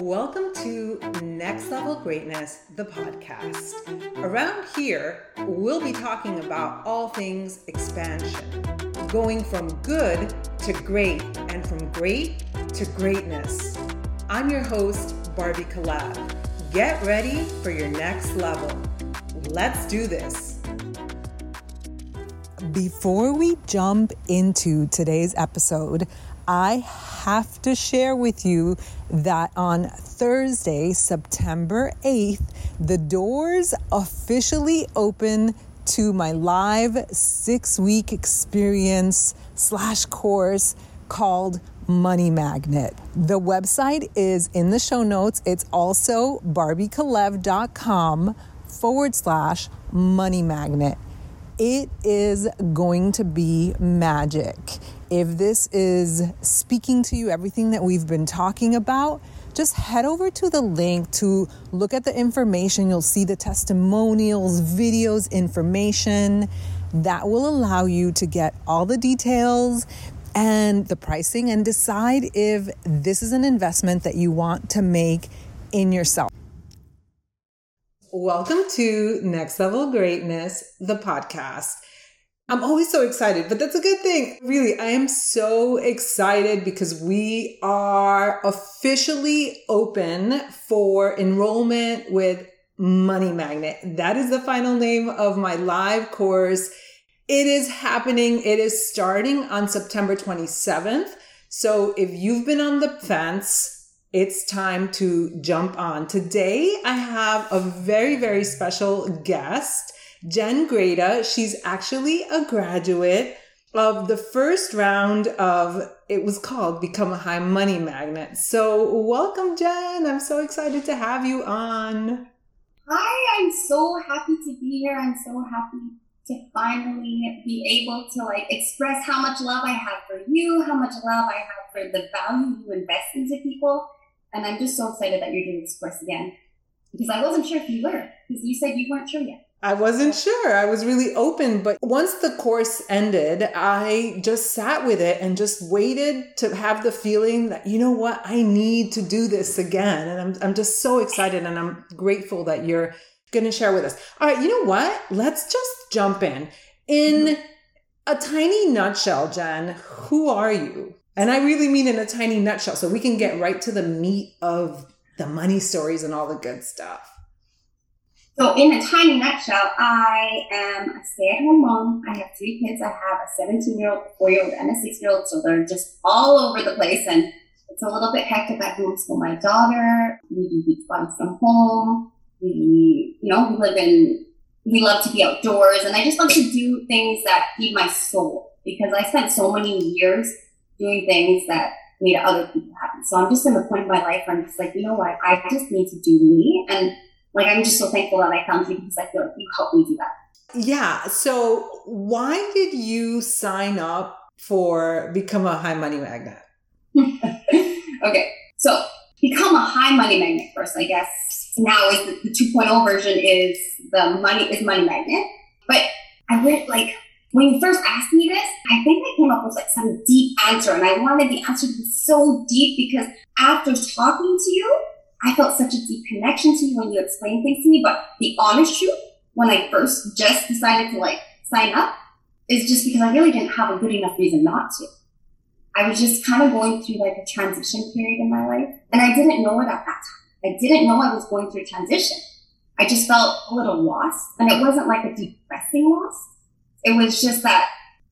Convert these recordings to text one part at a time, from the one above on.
Welcome to Next Level Greatness, the podcast. Around here, we'll be talking about all things expansion, going from good to great, and from great to greatness. I'm your host, Barbie Kalev. Get ready for your next level. Let's do this. Before we jump into today's episode, I have to share with you that on Thursday, September 8th, the doors officially open to my live six week experience slash course called Money Magnet. The website is in the show notes. It's also barbiekalev.com forward slash money magnet. It is going to be magic. If this is speaking to you, everything that we've been talking about, just head over to the link to look at the information. You'll see the testimonials, videos, information that will allow you to get all the details and the pricing and decide if this is an investment that you want to make in yourself. Welcome to Next Level Greatness, the podcast. I'm always so excited, but that's a good thing. Really, I am so excited because we are officially open for enrollment with Money Magnet. That is the final name of my live course. It is happening. It is starting on September 27th. So if you've been on the fence, it's time to jump on. Today, I have a very, very special guest, Jenn Grayda. She's actually a graduate of the first round of it was called Become a High Money Magnet. So, welcome, Jen. I'm so excited to have you on. Hi, I'm so happy to be here. I'm so happy to finally be able to like express how much love I have for you, how much love I have for the value you invest into people and I'm just so excited that you're doing this course again because I wasn't sure if you were because you said you weren't sure yet. I wasn't sure. I was really open. But once the course ended, I just sat with it and just waited to have the feeling that, you know what, I need to do this again. And I'm, I'm just so excited and I'm grateful that you're going to share with us. All right, you know what? Let's just jump in. In mm-hmm. a tiny nutshell, Jenn, who are you? And I really mean in a tiny nutshell, so we can get right to the meat of the money stories and all the good stuff. So, in a tiny nutshell, I am a stay at home mom. I have three kids. I have a 17 year old, four year old, and a six year old. So, they're just all over the place. And it's a little bit hectic. I homeschool my daughter. We do beach body from home. We, you know, we live in, we love to be outdoors. And I just love to do things that feed my soul because I spent so many years doing things that made other people happy. So I'm just in the point of my life where I'm just like, you know what, I just need to do me. And like, I'm just so thankful that I found you because I feel like you helped me do that. Yeah. So why did you sign up for Become a High Money Magnet? okay. So become a high money magnet first, I guess. Now is the, the 2.0 version is the money is money magnet. But I went like when you first asked me this, I think I came up with like some deep answer and I wanted the answer to be so deep because after talking to you, I felt such a deep connection to you when you explained things to me. But the honest truth, when I first just decided to like sign up, is just because I really didn't have a good enough reason not to. I was just kind of going through like a transition period in my life and I didn't know it at that time. I didn't know I was going through a transition. I just felt a little lost and it wasn't like a depressing loss it was just that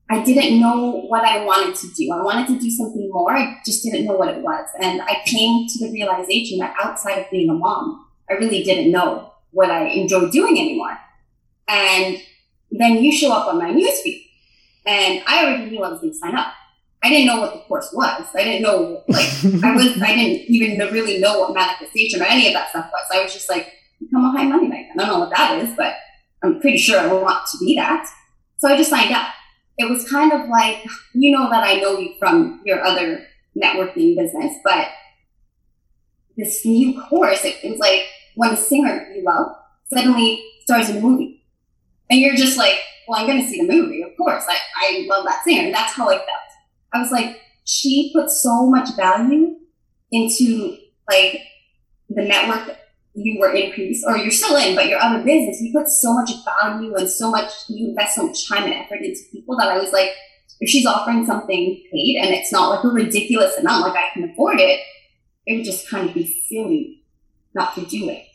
I didn't know what I wanted to do. I wanted to do something more. I just didn't know what it was. And I came to the realization that outside of being a mom, I really didn't know what I enjoyed doing anymore. And then you show up on my newsfeed and I already knew I was going to sign up. I didn't know what the course was. I didn't know, like, I was, I didn't even really know what manifestation or any of that stuff was. I was just like, become a high money magnet. I don't know what that is, but I'm pretty sure I want to be that. So I just signed up. Uh, it was kind of like, you know, that I know you from your other networking business, but this new course, it, was like when a singer you love suddenly stars in a movie. And you're just like, well, I'm going to see the movie. Of course. I, I love that singer. That's how I felt. I was like, she put so much value into like the network you were in previous, or you're still in, but your other business, you put so much value and so much, you invest so much time and effort into people that I was like, if she's offering something paid and it's not like a ridiculous amount, like I can afford it, it would just kind of be silly not to do it.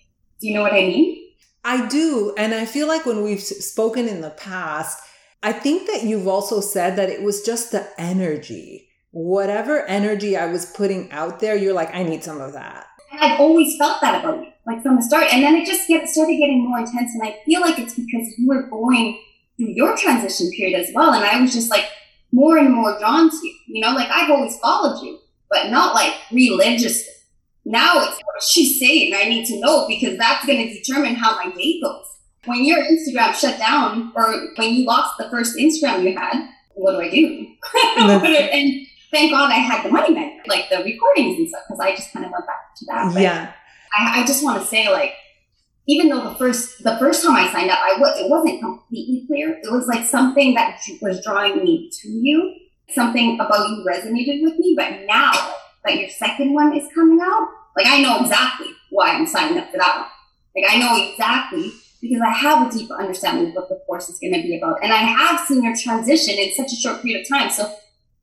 Do you know what I mean? I do. And I feel like when we've spoken in the past, I think that you've also said that it was just the energy. Whatever energy I was putting out there, you're like, I need some of that. I've always felt that about you, like from the start. And then it just get, started getting more intense. And I feel like it's because you were going through your transition period as well. And I was just like more and more drawn to you. You know, like I've always followed you, but not like religiously. Now it's what she's saying I need to know because that's going to determine how my day goes. When your Instagram shut down or when you lost the first Instagram you had, what do I do? and thank God I had the money back, like the recordings and stuff, because I just kind of went back to that. But yeah. I, I just want to say, like, even though the first the first time I signed up, I was it wasn't completely clear. It was like something that was drawing me to you. Something about you resonated with me. But now that your second one is coming out, like I know exactly why I'm signing up for that one. Like I know exactly because I have a deeper understanding of what the course is going to be about, and I have seen your transition in such a short period of time. So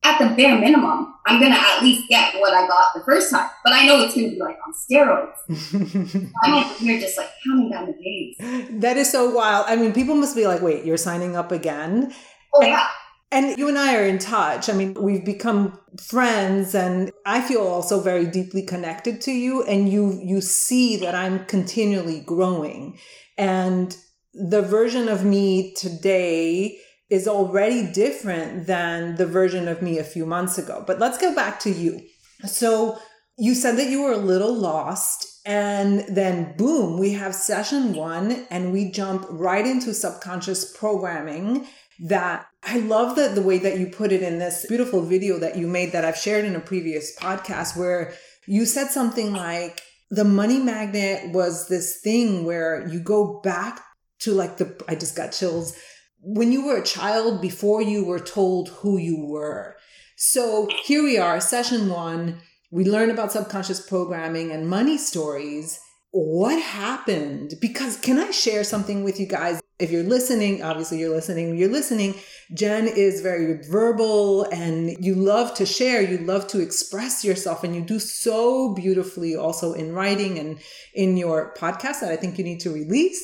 at the bare minimum, I'm gonna at least get what I got the first time. But I know it's gonna be like on steroids. I'm over here just like counting down the days. That is so wild. I mean, people must be like, wait, you're signing up again? Oh yeah. And you and I are in touch. I mean, we've become friends and I feel also very deeply connected to you and you you see that I'm continually growing. And the version of me today is already different than the version of me a few months ago. But let's go back to you. So you said that you were a little lost and then boom, we have session one and we jump right into subconscious programming that I love that the way that you put it in this beautiful video that you made that I've shared in a previous podcast where you said something like the money magnet was this thing where you go back to like the I just got chills when you were a child before you were told who you were. So here we are, session one. We learn about subconscious programming and money stories. What happened? Because can I share something with you guys? If you're listening, obviously you're listening, you're listening. Jenn is very verbal and you love to share, you love to express yourself, and you do so beautifully also in writing and in your podcast that I think you need to release.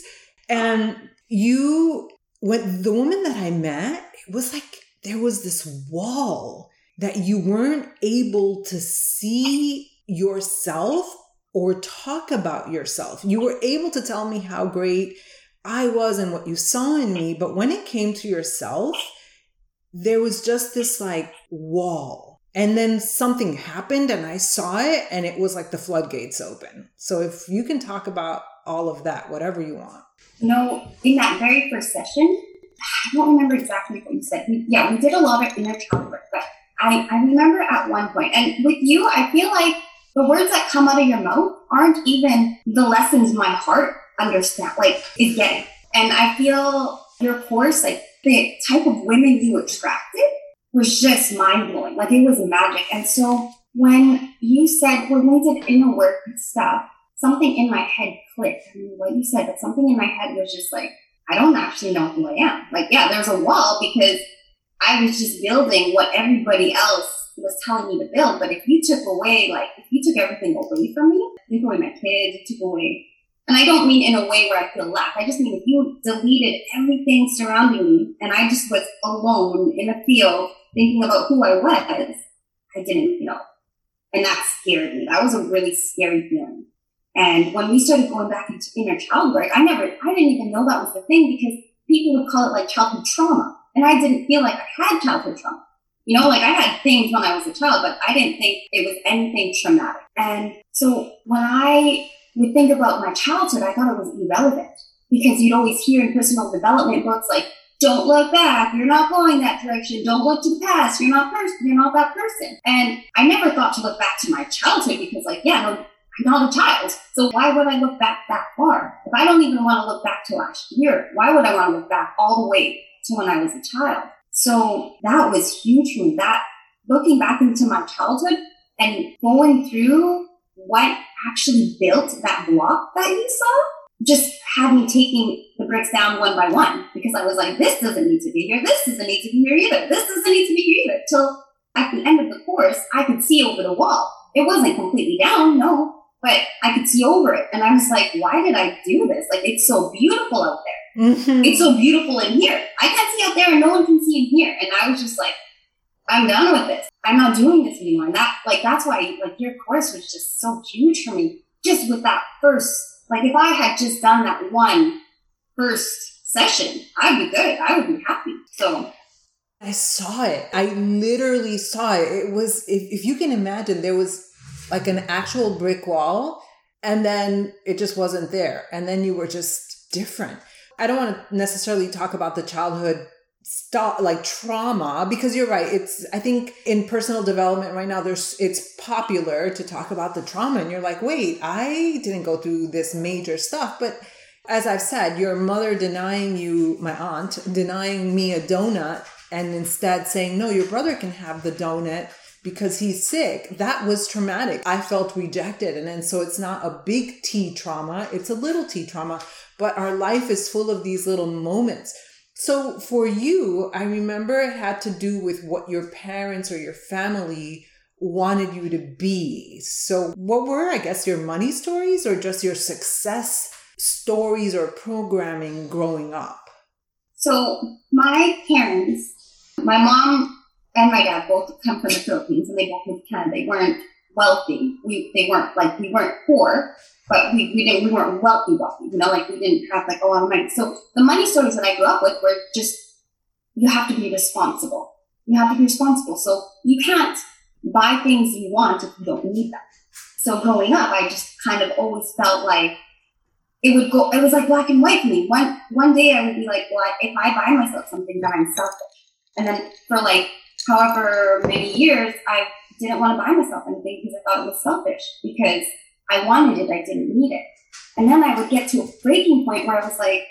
And you when the woman that I met, it was like there was this wall that you weren't able to see yourself or talk about yourself. You were able to tell me how great I was and what you saw in me, but when it came to yourself, there was just this like wall. And then something happened and I saw it and it was like the floodgates open. So if you can talk about all of that, whatever you want. You know, in that very first session, I don't remember exactly what you said. Yeah, we did a lot of inner child work, but I, I remember at one point, and with you, I feel like the words that come out of your mouth aren't even the lessons my heart understand, like is getting. And I feel your course, like the type of women you attracted was just mind blowing. Like it was magic. And so when you said, when we did inner work stuff, something in my head clicked. I mean, what you said, but something in my head was just like, I don't actually know who I am. Like, yeah, there's a wall because I was just building what everybody else was telling me to build. But if you took away, like, if you took everything away from me, took away my kids, took away, and I don't mean in a way where I feel left. I just mean if you deleted everything surrounding me and I just was alone in a field thinking about who I was, I didn't feel. And that scared me. That was a really scary feeling. And when we started going back into inner child work, I never, I didn't even know that was the thing because people would call it like childhood trauma. And I didn't feel like I had childhood trauma. You know, like I had things when I was a child, but I didn't think it was anything traumatic. And so when I would think about my childhood, I thought it was irrelevant because you'd always hear in personal development books like, don't look back. You're not going that direction. Don't look to the past. You're not person. You're not that person. And I never thought to look back to my childhood because, like, yeah, no, not a child. So why would I look back that far? If I don't even want to look back to last year, why would I want to look back all the way to when I was a child? So that was huge for me. That looking back into my childhood and going through what actually built that block that you saw just had me taking the bricks down one by one because I was like, this doesn't need to be here. This doesn't need to be here either. This doesn't need to be here either. Till at the end of the course, I could see over the wall. It wasn't completely down, no, but I could see over it. And I was like, why did I do this? Like, it's so beautiful out there. Mm-hmm. It's so beautiful in here. I can't see out there and no one can see in here. And I was just like, I'm done with this. I'm not doing this anymore. And that, like, that's why, like, your course was just so huge for me. Just with that first, like, if I had just done that one first session, I'd be good. I would be happy. So I saw it. I literally saw it. It was, if, if you can imagine, there was like an actual brick wall and then it just wasn't there. And then you were just different. I don't want to necessarily talk about the childhood stop like trauma because you're right it's i think in personal development right now there's it's popular to talk about the trauma and you're like wait i didn't go through this major stuff but as i've said your mother denying you my aunt denying me a donut and instead saying, no, your brother can have the donut because he's sick. That was traumatic. I felt rejected. And then so it's not a big T trauma, it's a little T trauma, but our life is full of these little moments. So for you, I remember it had to do with what your parents or your family wanted you to be. So what were, I guess, your money stories or just your success stories or programming growing up? So my parents my mom and my dad both come from the Philippines and they both moved to Canada. They weren't wealthy. We they weren't like we weren't poor, but we, we didn't we weren't wealthy wealthy. You know, like we didn't have like a lot of money. So the money stories that I grew up with were just you have to be responsible. You have to be responsible. So you can't buy things you want if you don't need them. So growing up, I just kind of always felt like it would go. It was like black and white for me. One one day I would be like, well, if I buy myself something, then I'm selfish. And then for like however many years, I didn't want to buy myself anything because I thought it was selfish because I wanted it, I didn't need it. And then I would get to a breaking point where I was like,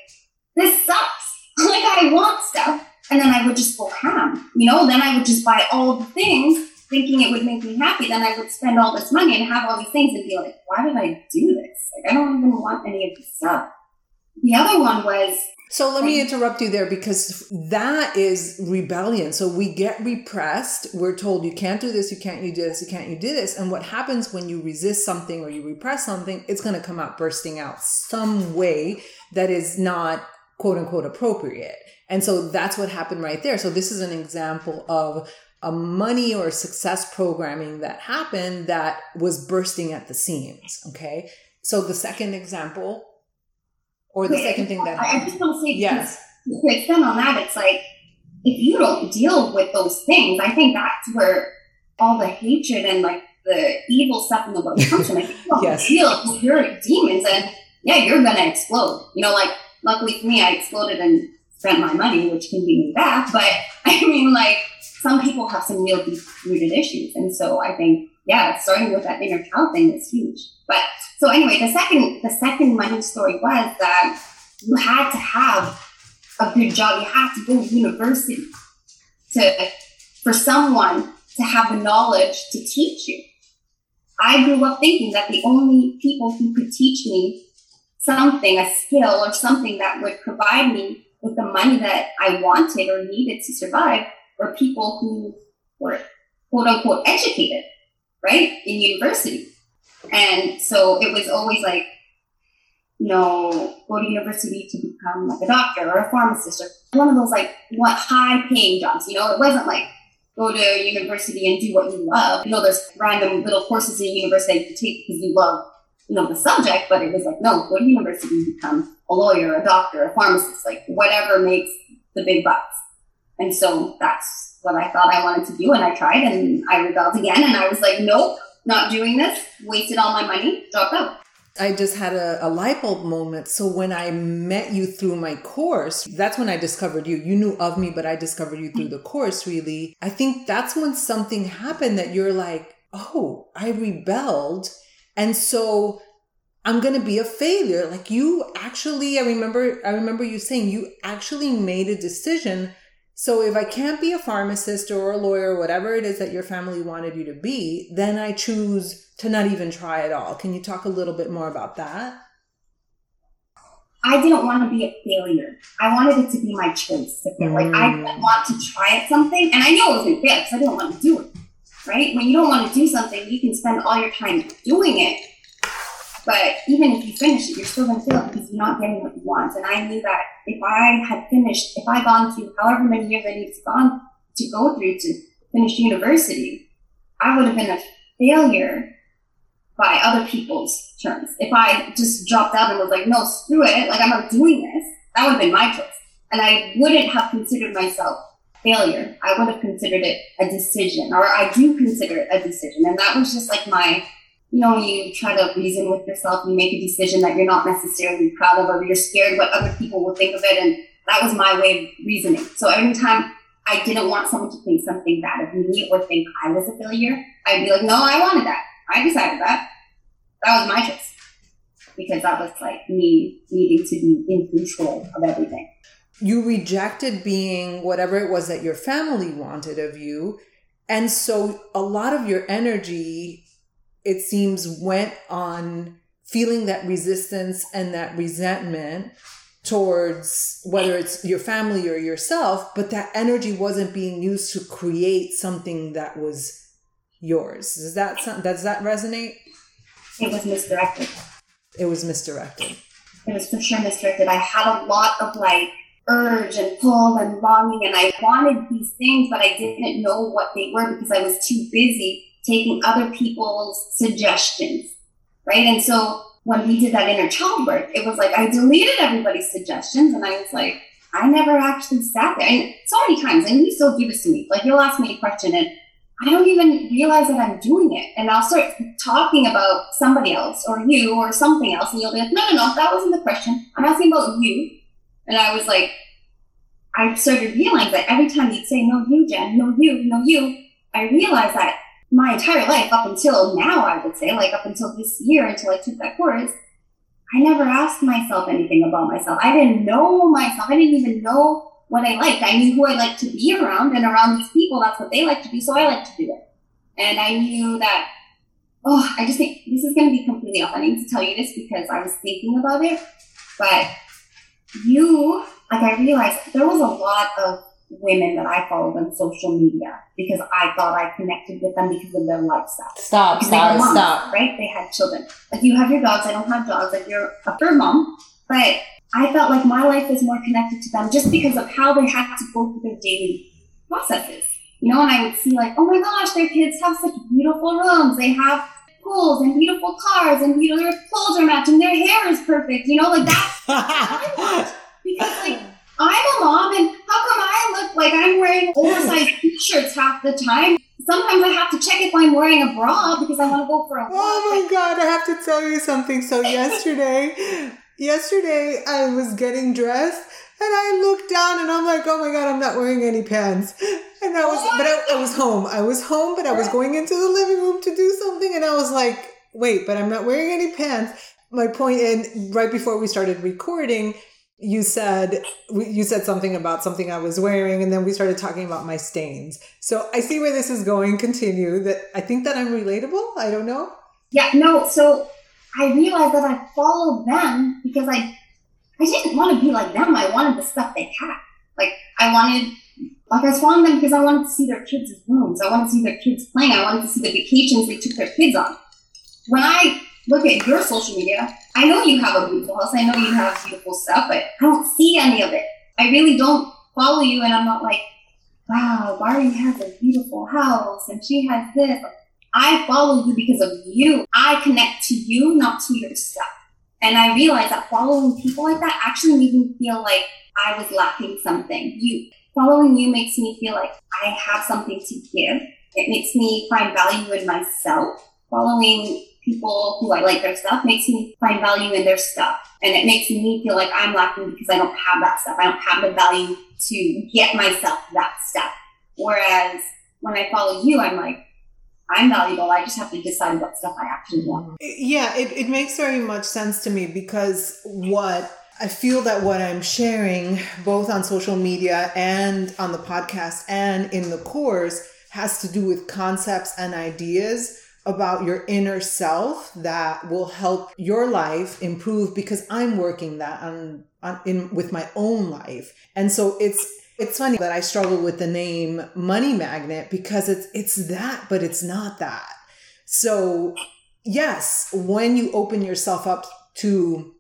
this sucks. like I want stuff. And then I would just go ham, you know, then I would just buy all the things thinking it would make me happy. Then I would spend all this money and have all these things and be like, why did I do this? Like I don't even want any of this stuff. The other one was so let me um, interrupt you there because that is rebellion. So we get repressed. We're told you can't do this, you can't you do this, you can't you do this. And what happens when you resist something or you repress something, it's going to come out bursting out some way that is not quote unquote appropriate. And so that's what happened right there. So this is an example of a money or success programming that happened that was bursting at the seams. Okay. So the second example or the second thing that I, I just want to say yes. To extend on that, it's like if you don't deal with those things, I think that's where all the hatred and like the evil stuff in the world comes from. Like if you don't yes. deal with your demons, and yeah, you're gonna explode. You know, like luckily for me, I exploded and spent my money, which can be me back. But I mean, like some people have some real deep rooted issues, and so I think yeah, starting with that inner child thing is huge. But so anyway, the second the second money story was that you had to have a good job. You had to go to university to for someone to have the knowledge to teach you. I grew up thinking that the only people who could teach me something, a skill or something that would provide me with the money that I wanted or needed to survive were people who were quote unquote educated right, in university. And so it was always like, you know, go to university to become like a doctor or a pharmacist or one of those like what high paying jobs. You know, it wasn't like go to university and do what you love. You know, there's random little courses in university that you take because you love, you know, the subject, but it was like, no, go to university become a lawyer, a doctor, a pharmacist, like whatever makes the big bucks. And so that's what I thought I wanted to do. And I tried and I rebelled again. And I was like, nope, not doing this. Wasted all my money, dropped out. I just had a, a light bulb moment. So when I met you through my course, that's when I discovered you. You knew of me, but I discovered you through the course, really. I think that's when something happened that you're like, oh, I rebelled. And so I'm going to be a failure. Like you actually, I remember, I remember you saying you actually made a decision So if I can't be a pharmacist or a lawyer, whatever it is that your family wanted you to be, then I choose to not even try at all. Can you talk a little bit more about that? I didn't want to be a failure. I wanted it to be my choice to fail. Like I didn't mm. want to try at something, and I knew it was gonna fail because I didn't want to do it. Right? When you don't want to do something, you can spend all your time doing it, but even if you finish it, you're still gonna fail because you're not getting what you want. And I knew that if I had finished, if I gone through however many years I needed to gone to go through to finish university, I would have been a failure by other people's terms. If I just dropped out and was like, no, screw it, like I'm not doing this, that would have been my choice. And I wouldn't have considered myself failure. I would have considered it a decision, or I do consider it a decision. And that was just like my, you know, you try to reason with yourself, you make a decision that you're not necessarily proud of, or you're scared what other people will think of it. And that was my way of reasoning. So every time I didn't want someone to think something bad of me or think I was a failure, I'd be like, no, I wanted that. I decided that. That was my choice because that was like me needing to be in control of everything. You rejected being whatever it was that your family wanted of you. And so a lot of your energy, it seems, went on feeling that resistance and that resentment towards whether it's your family or yourself, but that energy wasn't being used to create something that was yours. Does that sound, does that resonate? It was misdirected. It was misdirected. It was for sure misdirected. I had a lot of like urge and pull and longing, and I wanted these things, but I didn't know what they were because I was too busy taking other people's suggestions, right? And so when we did that inner child work, it was like I deleted everybody's suggestions, and I was like, I never actually sat there. And so many times, and you still do this to me. Like you'll ask me a question, and I don't even realize that I'm doing it. And I'll start talking about somebody else or you or something else. And you'll be like, no, no, no, that wasn't the question. I'm asking about you. And I was like, I started realizing that every time you'd say, no, you, Jenn, no, you, no, you, I realized that my entire life up until now, I would say, like up until this year, until I took that course, I never asked myself anything about myself. I didn't know myself. I didn't even know what I liked. I knew who I liked to be around, and around these people, that's what they like to do, so I like to do it. And I knew that, oh, I just think this is going to be completely off. I need to tell you this because I was thinking about it. But you, like, I realized there was a lot of women that I followed on social media because I thought I connected with them because of their lifestyle. Stop, stop, moms, stop. Right? They had children. Like you have your dogs, I don't have dogs. Like you're a fur mom, but I felt like my life was more connected to them just because of how they had to go through their daily processes. You know, and I would see like, oh my gosh, their kids have such beautiful rooms. They have pools and beautiful cars and you know, their clothes are matching. Their hair is perfect. You know, like that's I want. Because like I'm a mom and how come I look like I'm wearing oversized t-shirts half the time? Sometimes I have to check if I'm wearing a bra because I want to go for a walk. Oh my god, I have to tell you something. So yesterday yesterday I was getting dressed and I looked down and I'm like, oh my God, I'm not wearing any pants. And I was, but I, I was home. I was home, but I was going into the living room to do something. And I was like, wait, but I'm not wearing any pants. My point, and right before we started recording, you said you said something about something I was wearing, and then we started talking about my stains. So I see where this is going. Continue. That I think that I'm relatable. I don't know. Yeah. No. So I realized that I followed them because I I didn't want to be like them. I wanted the stuff they had. Like I wanted like I was following them because I wanted to see their kids' rooms. I wanted to see their kids playing. I wanted to see the vacations they took their kids on. When I look at your social media, I know you have a beautiful house. I know you have beautiful stuff, but I don't see any of it. I really don't follow you, and I'm not like, wow, Barbie has a beautiful house and she has this. I follow you because of you. I connect to you, not to your stuff. And I realized that following people like that actually made me feel like I was lacking something. You following you makes me feel like I have something to give. It makes me find value in myself. Following people who I like their stuff makes me find value in their stuff. And it makes me feel like I'm lacking because I don't have that stuff. I don't have the value to get myself that stuff. Whereas when I follow you, I'm like, I'm valuable. I just have to decide what stuff I actually want. Yeah, it, it makes very much sense to me because what I feel that what I'm sharing, both on social media and on the podcast and in the course, has to do with concepts and ideas about your inner self that will help your life improve because I'm working that on, on in with my own life. And so it's it's funny that I struggle with the name money magnet because it's it's that but it's not that. So yes, when you open yourself up to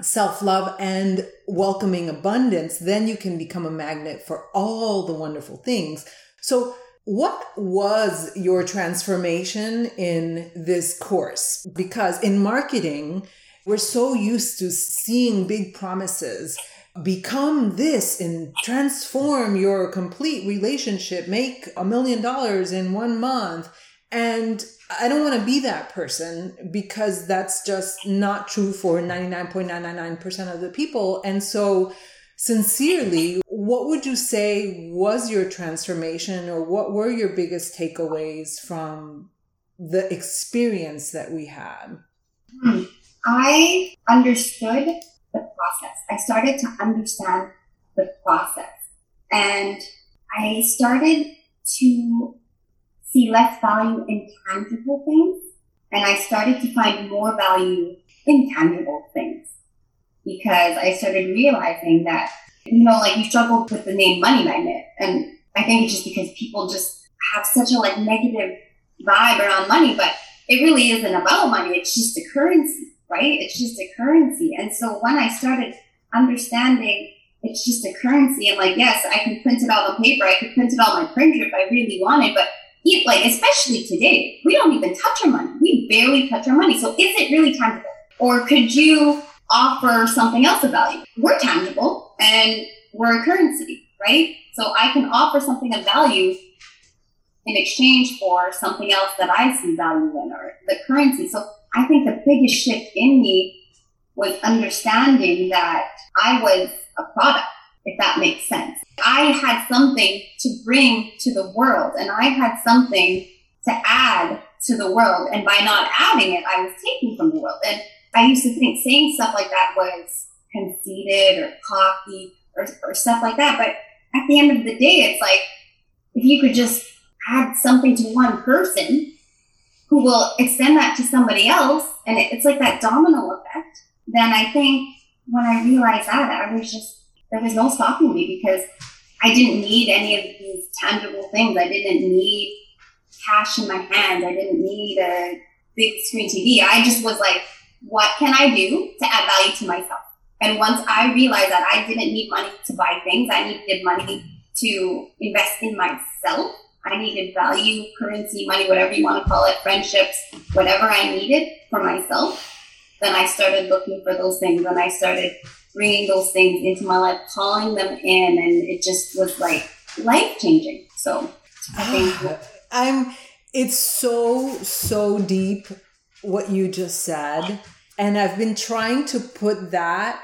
self love and welcoming abundance, then you can become a magnet for all the wonderful things. So, what was your transformation in this course? Because in marketing, we're so used to seeing big promises become this and transform your complete relationship, make a million dollars in one month. And I don't want to be that person because that's just not true for 99.999% of the people. And so, sincerely, what would you say was your transformation or what were your biggest takeaways from the experience that we had? Hmm. I understood the process. I started to understand the process and I started to see less value in tangible things. And I started to find more value in tangible things because I started realizing that, you know, like you struggled with the name money magnet. And I think it's just because people just have such a like negative vibe around money, but it really isn't about money. It's just a currency, right? It's just a currency. And so when I started understanding it's just a currency, and like, yes, I can print it out on paper. I could print it out on my printer if I really wanted, but like especially today, we don't even touch our money. We barely touch our money. So is it really tangible? Or could you offer something else of value? We're tangible and we're a currency, right? So I can offer something of value in exchange for something else that I see value in or the currency. So I think the biggest shift in me was understanding that I was a product, if that makes sense. I had something to bring to the world and I had something to add to the world. And by not adding it, I was taking from the world. And I used to think saying stuff like that was conceited or cocky or, or stuff like that. But at the end of the day, it's like if you could just add something to one person who will extend that to somebody else, and it, it's like that domino effect, then I think when I realized that, I was just there was no stopping me because I didn't need any of these tangible things. I didn't need cash in my hand. I didn't need a big screen TV. I just was like, what can I do to add value to myself? And once I realized that I didn't need money to buy things, I needed money to invest in myself. I needed value, currency, money, whatever you want to call it, friendships, whatever I needed for myself. Then I started looking for those things and I started bringing those things into my life, calling them in, and it just was like life changing. So I ah, think I'm. It's so so deep what you just said, and I've been trying to put that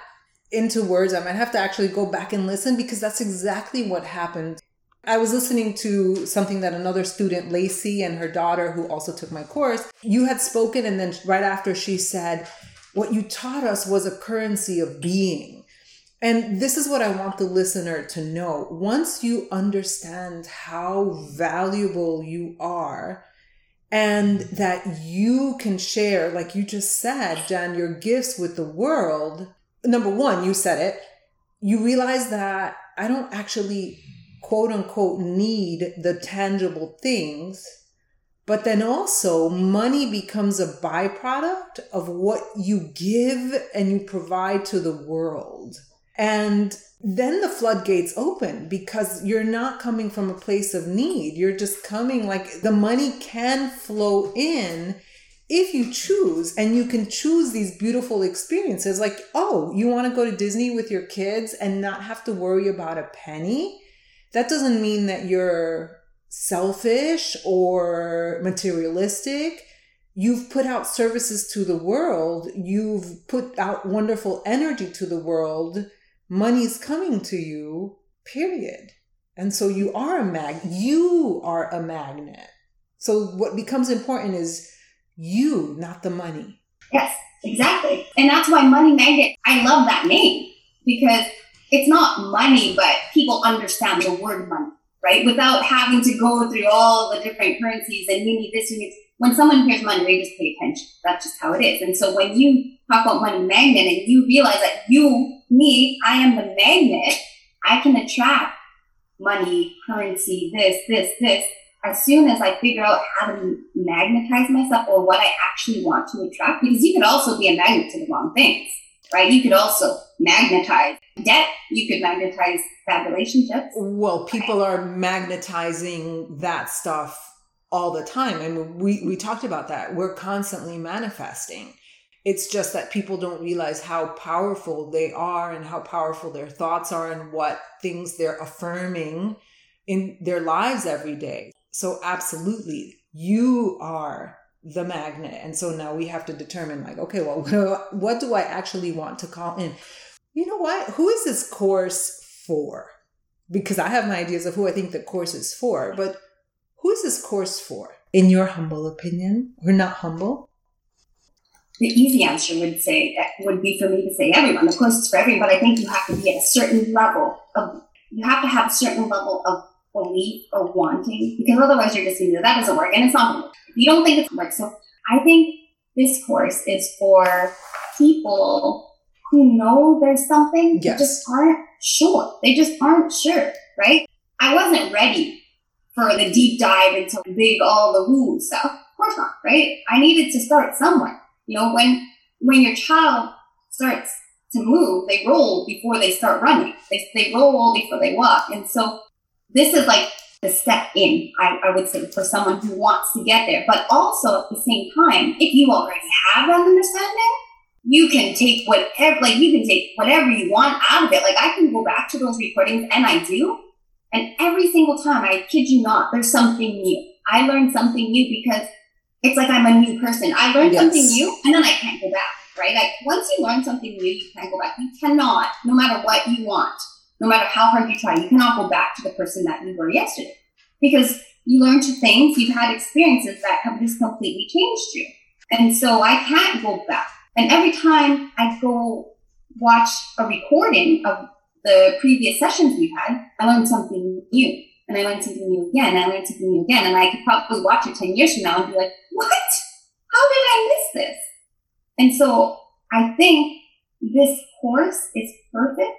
into words. I might have to actually go back and listen because that's exactly what happened. I was listening to something that another student, Lacey, and her daughter, who also took my course, you had spoken, and then right after she said, what you taught us was a currency of being. And this is what I want the listener to know. Once you understand how valuable you are and that you can share, like you just said, Jenn, your gifts with the world, number one, you said it, you realize that I don't actually quote unquote need the tangible things but then also, money becomes a byproduct of what you give and you provide to the world. And then the floodgates open because you're not coming from a place of need. You're just coming like the money can flow in if you choose and you can choose these beautiful experiences like oh you want to go to disney with your kids and not have to worry about a penny that doesn't mean that you're selfish or materialistic. You've put out services to the world. You've put out wonderful energy to the world. Money's coming to you, period. And so you are a mag, you are a magnet. So what becomes important is you, not the money. Yes, exactly. And that's why Money Magnet, I love that name because it's not money, but people understand the word money, right? Without having to go through all the different currencies and you need this, you need when someone hears money, they just pay attention. That's just how it is. And so when you talk about money magnet and you realize that you, me, I am the magnet, I can attract money, currency, this, this, this. As soon as I figure out how to magnetize myself or what I actually want to attract, because you could also be a magnet to the wrong things, right? You could also magnetize debt. You could magnetize bad relationships. Well, people are magnetizing that stuff all the time. And we, we talked about that. We're constantly manifesting. It's just that people don't realize how powerful they are and how powerful their thoughts are and what things they're affirming in their lives every day. So, absolutely, you are the magnet. And so now we have to determine, like, okay, well, what do I actually want to call in? You know what? Who is this course for? Because I have my ideas of who I think the course is for, but who is this course for, in your humble opinion? We're not humble. The easy answer would say would be for me to say everyone. Of course, it's for everyone, but I think you have to be at a certain level of you have to have a certain level of belief or wanting because otherwise you're just going to that doesn't work and it's not going to work. You don't think it's going to work. So I think this course is for people who know there's something, yes. just aren't sure. They just aren't sure, right? I wasn't ready for the deep dive into big all the woo stuff. Of course not, right? I needed to start somewhere. You know, when when your child starts to move, they roll before they start running. They they roll before they walk. And so this is like the step in, I, I would say, for someone who wants to get there. But also at the same time, if you already have that understanding, you can take whatever like you can take whatever you want out of it. Like I can go back to those recordings and I do and every single time, I kid you not, there's something new. I learned something new because it's like I'm a new person. I learned yes. something new and then I can't go back, right? Like once you learn something new, you can't go back. You cannot, no matter what you want, no matter how hard you try, you cannot go back to the person that you were yesterday because you learn to things, you've had experiences that have just completely changed you. And so I can't go back. And every time I go watch a recording of the previous sessions we've had, I learned something new. And I learned something new again, and I learned something new again. And I could probably watch it 10 years from now and be like, what? How did I miss this? And so I think this course is perfect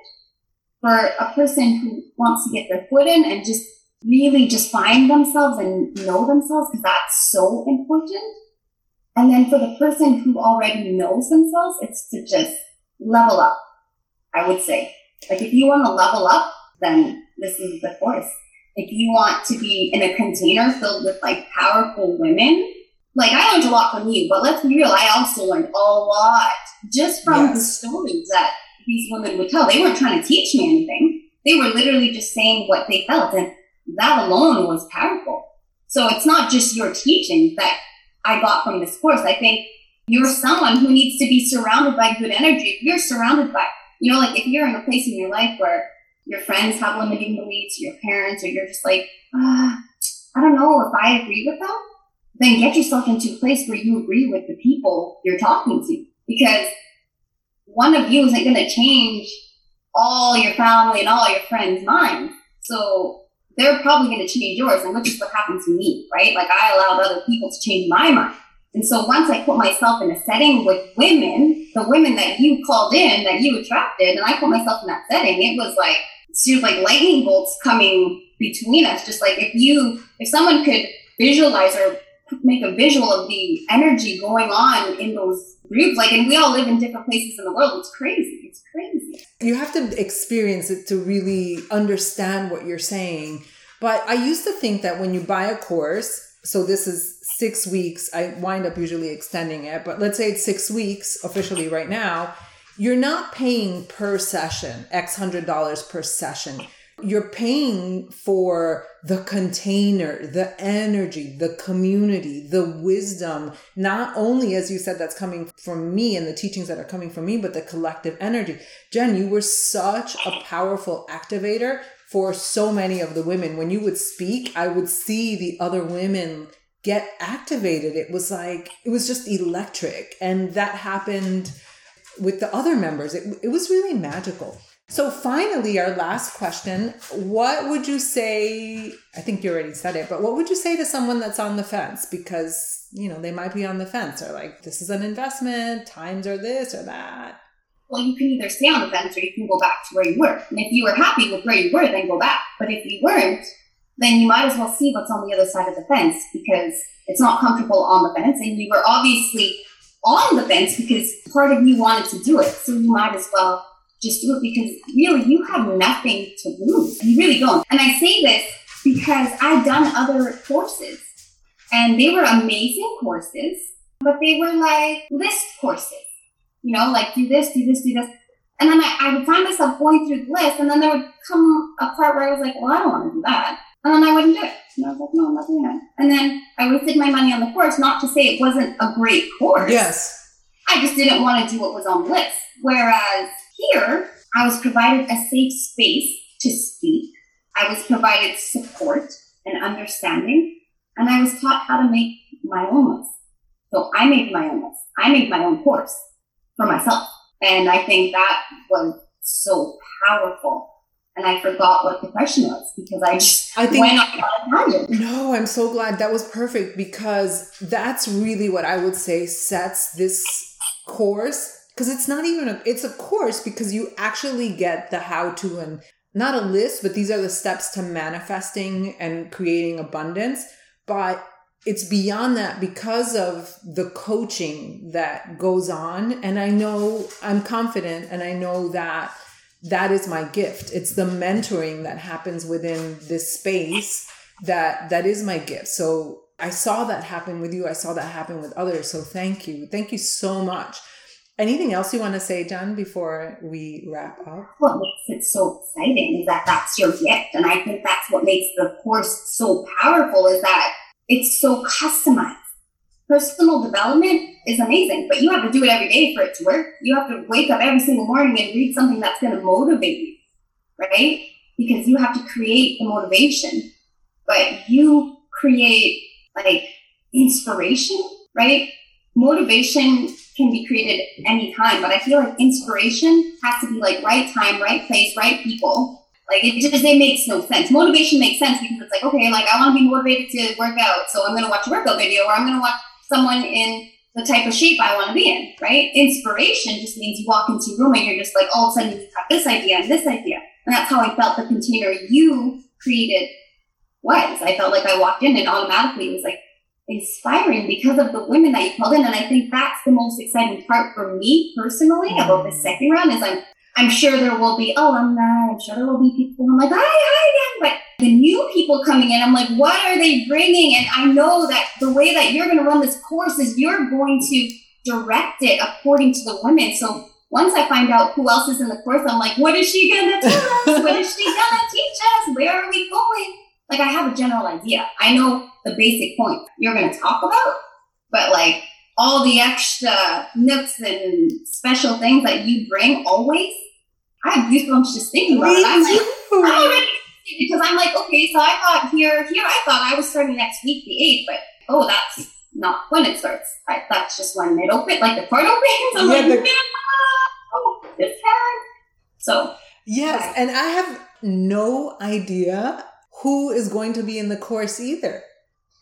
for a person who wants to get their foot in and just really just find themselves and know themselves because that's so important. And then for the person who already knows themselves, it's to just level up, I would say. Like if you want to level up, then this is the course. If you want to be in a container filled with like powerful women, like I learned a lot from you, but let's be real, I also learned a lot just from yes. the stories that these women would tell. They weren't trying to teach me anything. They were literally just saying what they felt. And that alone was powerful. So it's not just your teachings that I got from this course. I think you're someone who needs to be surrounded by good energy. If you're surrounded by you know, like if you're in a place in your life where your friends have limiting beliefs, your parents, or you're just like, ah, I don't know if I agree with them, then get yourself into a place where you agree with the people you're talking to. Because one of you isn't going to change all your family and all your friends' minds. So they're probably going to change yours, and which is what happened to me, right? Like I allowed other people to change my mind. And so once I put myself in a setting with women, the women that you called in, that you attracted, and I put myself in that setting, it was like, it's like lightning bolts coming between us. Just like if you, if someone could visualize or make a visual of the energy going on in those groups, like, and we all live in different places in the world. It's crazy. It's crazy. You have to experience it to really understand what you're saying. But I used to think that when you buy a course, so this is six weeks. I wind up usually extending it, but let's say it's six weeks officially right now. You're not paying per session, X hundred dollars per session. You're paying for the container, the energy, the community, the wisdom, not only, as you said, that's coming from me and the teachings that are coming from me, but the collective energy. Jenn, you were such a powerful activator for so many of the women. When you would speak, I would see the other women get activated. It was like, it was just electric. And that happened with the other members. It, it was really magical. So, finally, our last question What would you say? I think you already said it, but what would you say to someone that's on the fence? Because, you know, they might be on the fence or like, this is an investment, times are this or that. Well, you can either stay on the fence or you can go back to where you were. And if you were happy with where you were, then go back. But if you weren't, then you might as well see what's on the other side of the fence because it's not comfortable on the fence. And you were obviously on the fence because part of you wanted to do it. So you might as well just do it because really you have nothing to lose. You really don't. And I say this because I've done other courses and they were amazing courses, but they were like list courses, you know, like do this, do this, do this. And then I, I would find myself going through the list and then there would come a part where I was like, well, I don't want to do that. And then I wouldn't do it. And I was like, no, I'm not doing it. And then I wasted my money on the course, not to say it wasn't a great course. Yes. I just didn't want to do what was on the list. Whereas here, I was provided a safe space to speak. I was provided support and understanding, and I was taught how to make my own list. So I made my own list. I made my own course for myself. And I think that was so powerful. And I forgot what the question was because I just I think, went on a No, I'm so glad that was perfect because that's really what I would say sets this course because it's not even a it's a course because you actually get the how to and not a list but these are the steps to manifesting and creating abundance but it's beyond that because of the coaching that goes on and i know i'm confident and i know that that is my gift. It's the mentoring that happens within this space that that is my gift. So i saw that happen with you i saw that happen with others so thank you. Thank you so much Anything else you want to say, Jenn, before we wrap up? What makes it so exciting is that that's your gift. And I think that's what makes the course so powerful is that it's so customized. Personal development is amazing, but you have to do it every day for it to work. You have to wake up every single morning and read something that's going to motivate you, right? Because you have to create the motivation, but you create like inspiration, right? Motivation can be created anytime, but I feel like inspiration has to be like right time, right place, right people. Like it just it makes no sense. Motivation makes sense because it's like, okay, like I want to be motivated to work out, so I'm gonna watch a workout video or I'm gonna watch someone in the type of shape I want to be in, right? Inspiration just means you walk into a room and you're just like all of a sudden you have got this idea and this idea. And that's how I felt the container you created was. I felt like I walked in and automatically was like, inspiring because of the women that you called in. And I think that's the most exciting part for me personally about the mm. second round is I'm I'm sure there will be alumni. I'm sure there will be people I'm like, hi, hi again. But the new people coming in, I'm like, what are they bringing? And I know that the way that you're going to run this course is you're going to direct it according to the women. So once I find out who else is in the course, I'm like, what is she going to tell us? what is she going to teach us? Where are we going? Like I have a general idea. I know the basic point you're going to talk about, but like all the extra nooks and special things that you bring always, I have goosebumps just thinking about it. I'm like, I'm already because I'm like, okay, so I thought here, here I thought I was starting next week, the eighth, but oh, that's not when it starts. I, that's just when it opens, like the part opens. I'm yeah, like, the- oh, this time. So yes, and I have no idea who is going to be in the course either.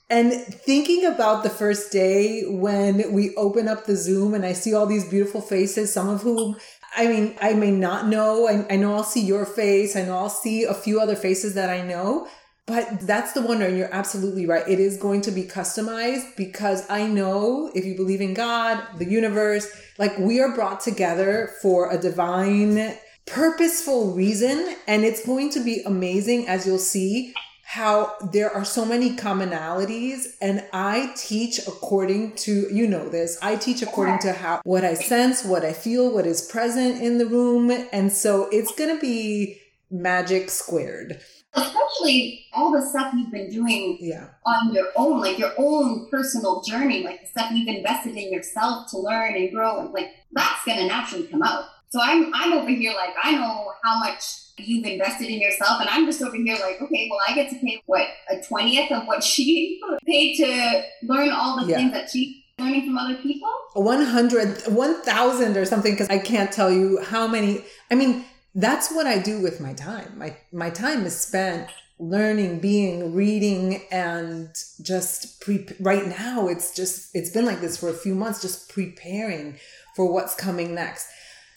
And thinking about the first day when we open up the Zoom and I see all these beautiful faces, some of whom I mean, I may not know. I, I, know I'll see your face. I know I'll see a few other faces that I know. But that's the wonder. And you're absolutely right. It is going to be customized because I know if you believe in God, the universe, like we are brought together for a divine, purposeful reason. And it's going to be amazing as you'll see how there are so many commonalities and I teach according to you know this I teach according to how what I sense what I feel what is present in the room and so it's going to be magic squared especially all the stuff you've been doing yeah. on your own like your own personal journey like the stuff you've invested in yourself to learn and grow and like that's going to naturally come out So I'm I'm over here like I know how much you've invested in yourself, and I'm just over here like, okay, well, I get to pay what a twentieth of what she paid to learn all the yeah. things that she learning from other people. 100, 1000 or something, because I can't tell you how many. I mean, that's what I do with my time. My my time is spent learning, being, reading, and just pre- right now it's just it's been like this for a few months, just preparing for what's coming next.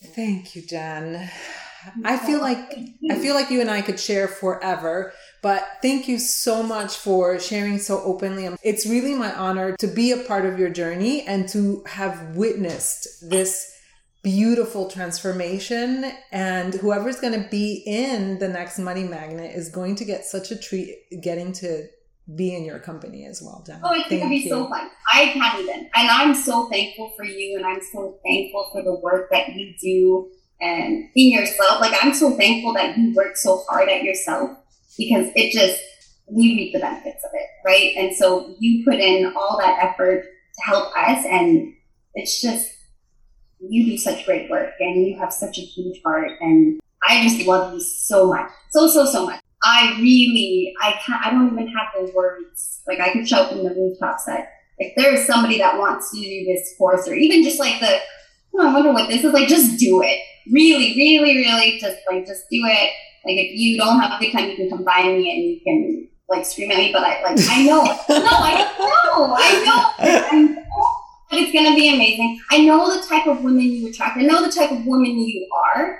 Thank you, Jenn. I feel like I feel like you and I could share forever, but thank you so much for sharing so openly. It's really my honor to be a part of your journey and to have witnessed this beautiful transformation and whoever's going to be in the next money magnet is going to get such a treat getting to be in your company as well, Jenn. Oh, it's going to be you. so fun. I can't even. And I'm so thankful for you and I'm so thankful for the work that you do and in yourself. Like, I'm so thankful that you work so hard at yourself because it just, we reap the benefits of it, right? And so you put in all that effort to help us and it's just, you do such great work and you have such a huge heart and I just love you so much. So, so, so much. I really, I can't, I don't even have the words. Like I could shout from the rooftops that if there is somebody that wants to do this course or even just like the, oh, I wonder what this is like, just do it. Really, really, really just like, just do it. Like if you don't have good time, you can come find me and you can like scream at me, but I like, I know, no, I know, I know, I know but it's going to be amazing. I know the type of women you attract. I know the type of woman you are.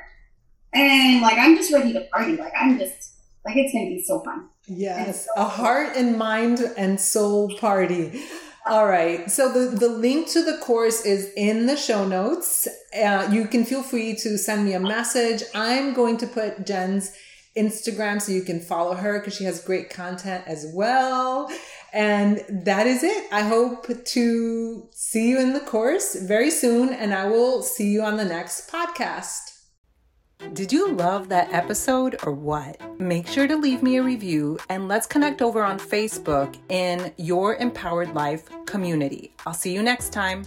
And like, I'm just ready to party. Like, I'm just, like it's going to be so fun. Yes, so a heart and mind and soul party. All right. So the, the link to the course is in the show notes. Uh, you can feel free to send me a message. I'm going to put Jenn's Instagram so you can follow her because she has great content as well. And that is it. I hope to see you in the course very soon, and I will see you on the next podcast. Did you love that episode or what? Make sure to leave me a review and let's connect over on Facebook in Your Empowered Life community. I'll see you next time.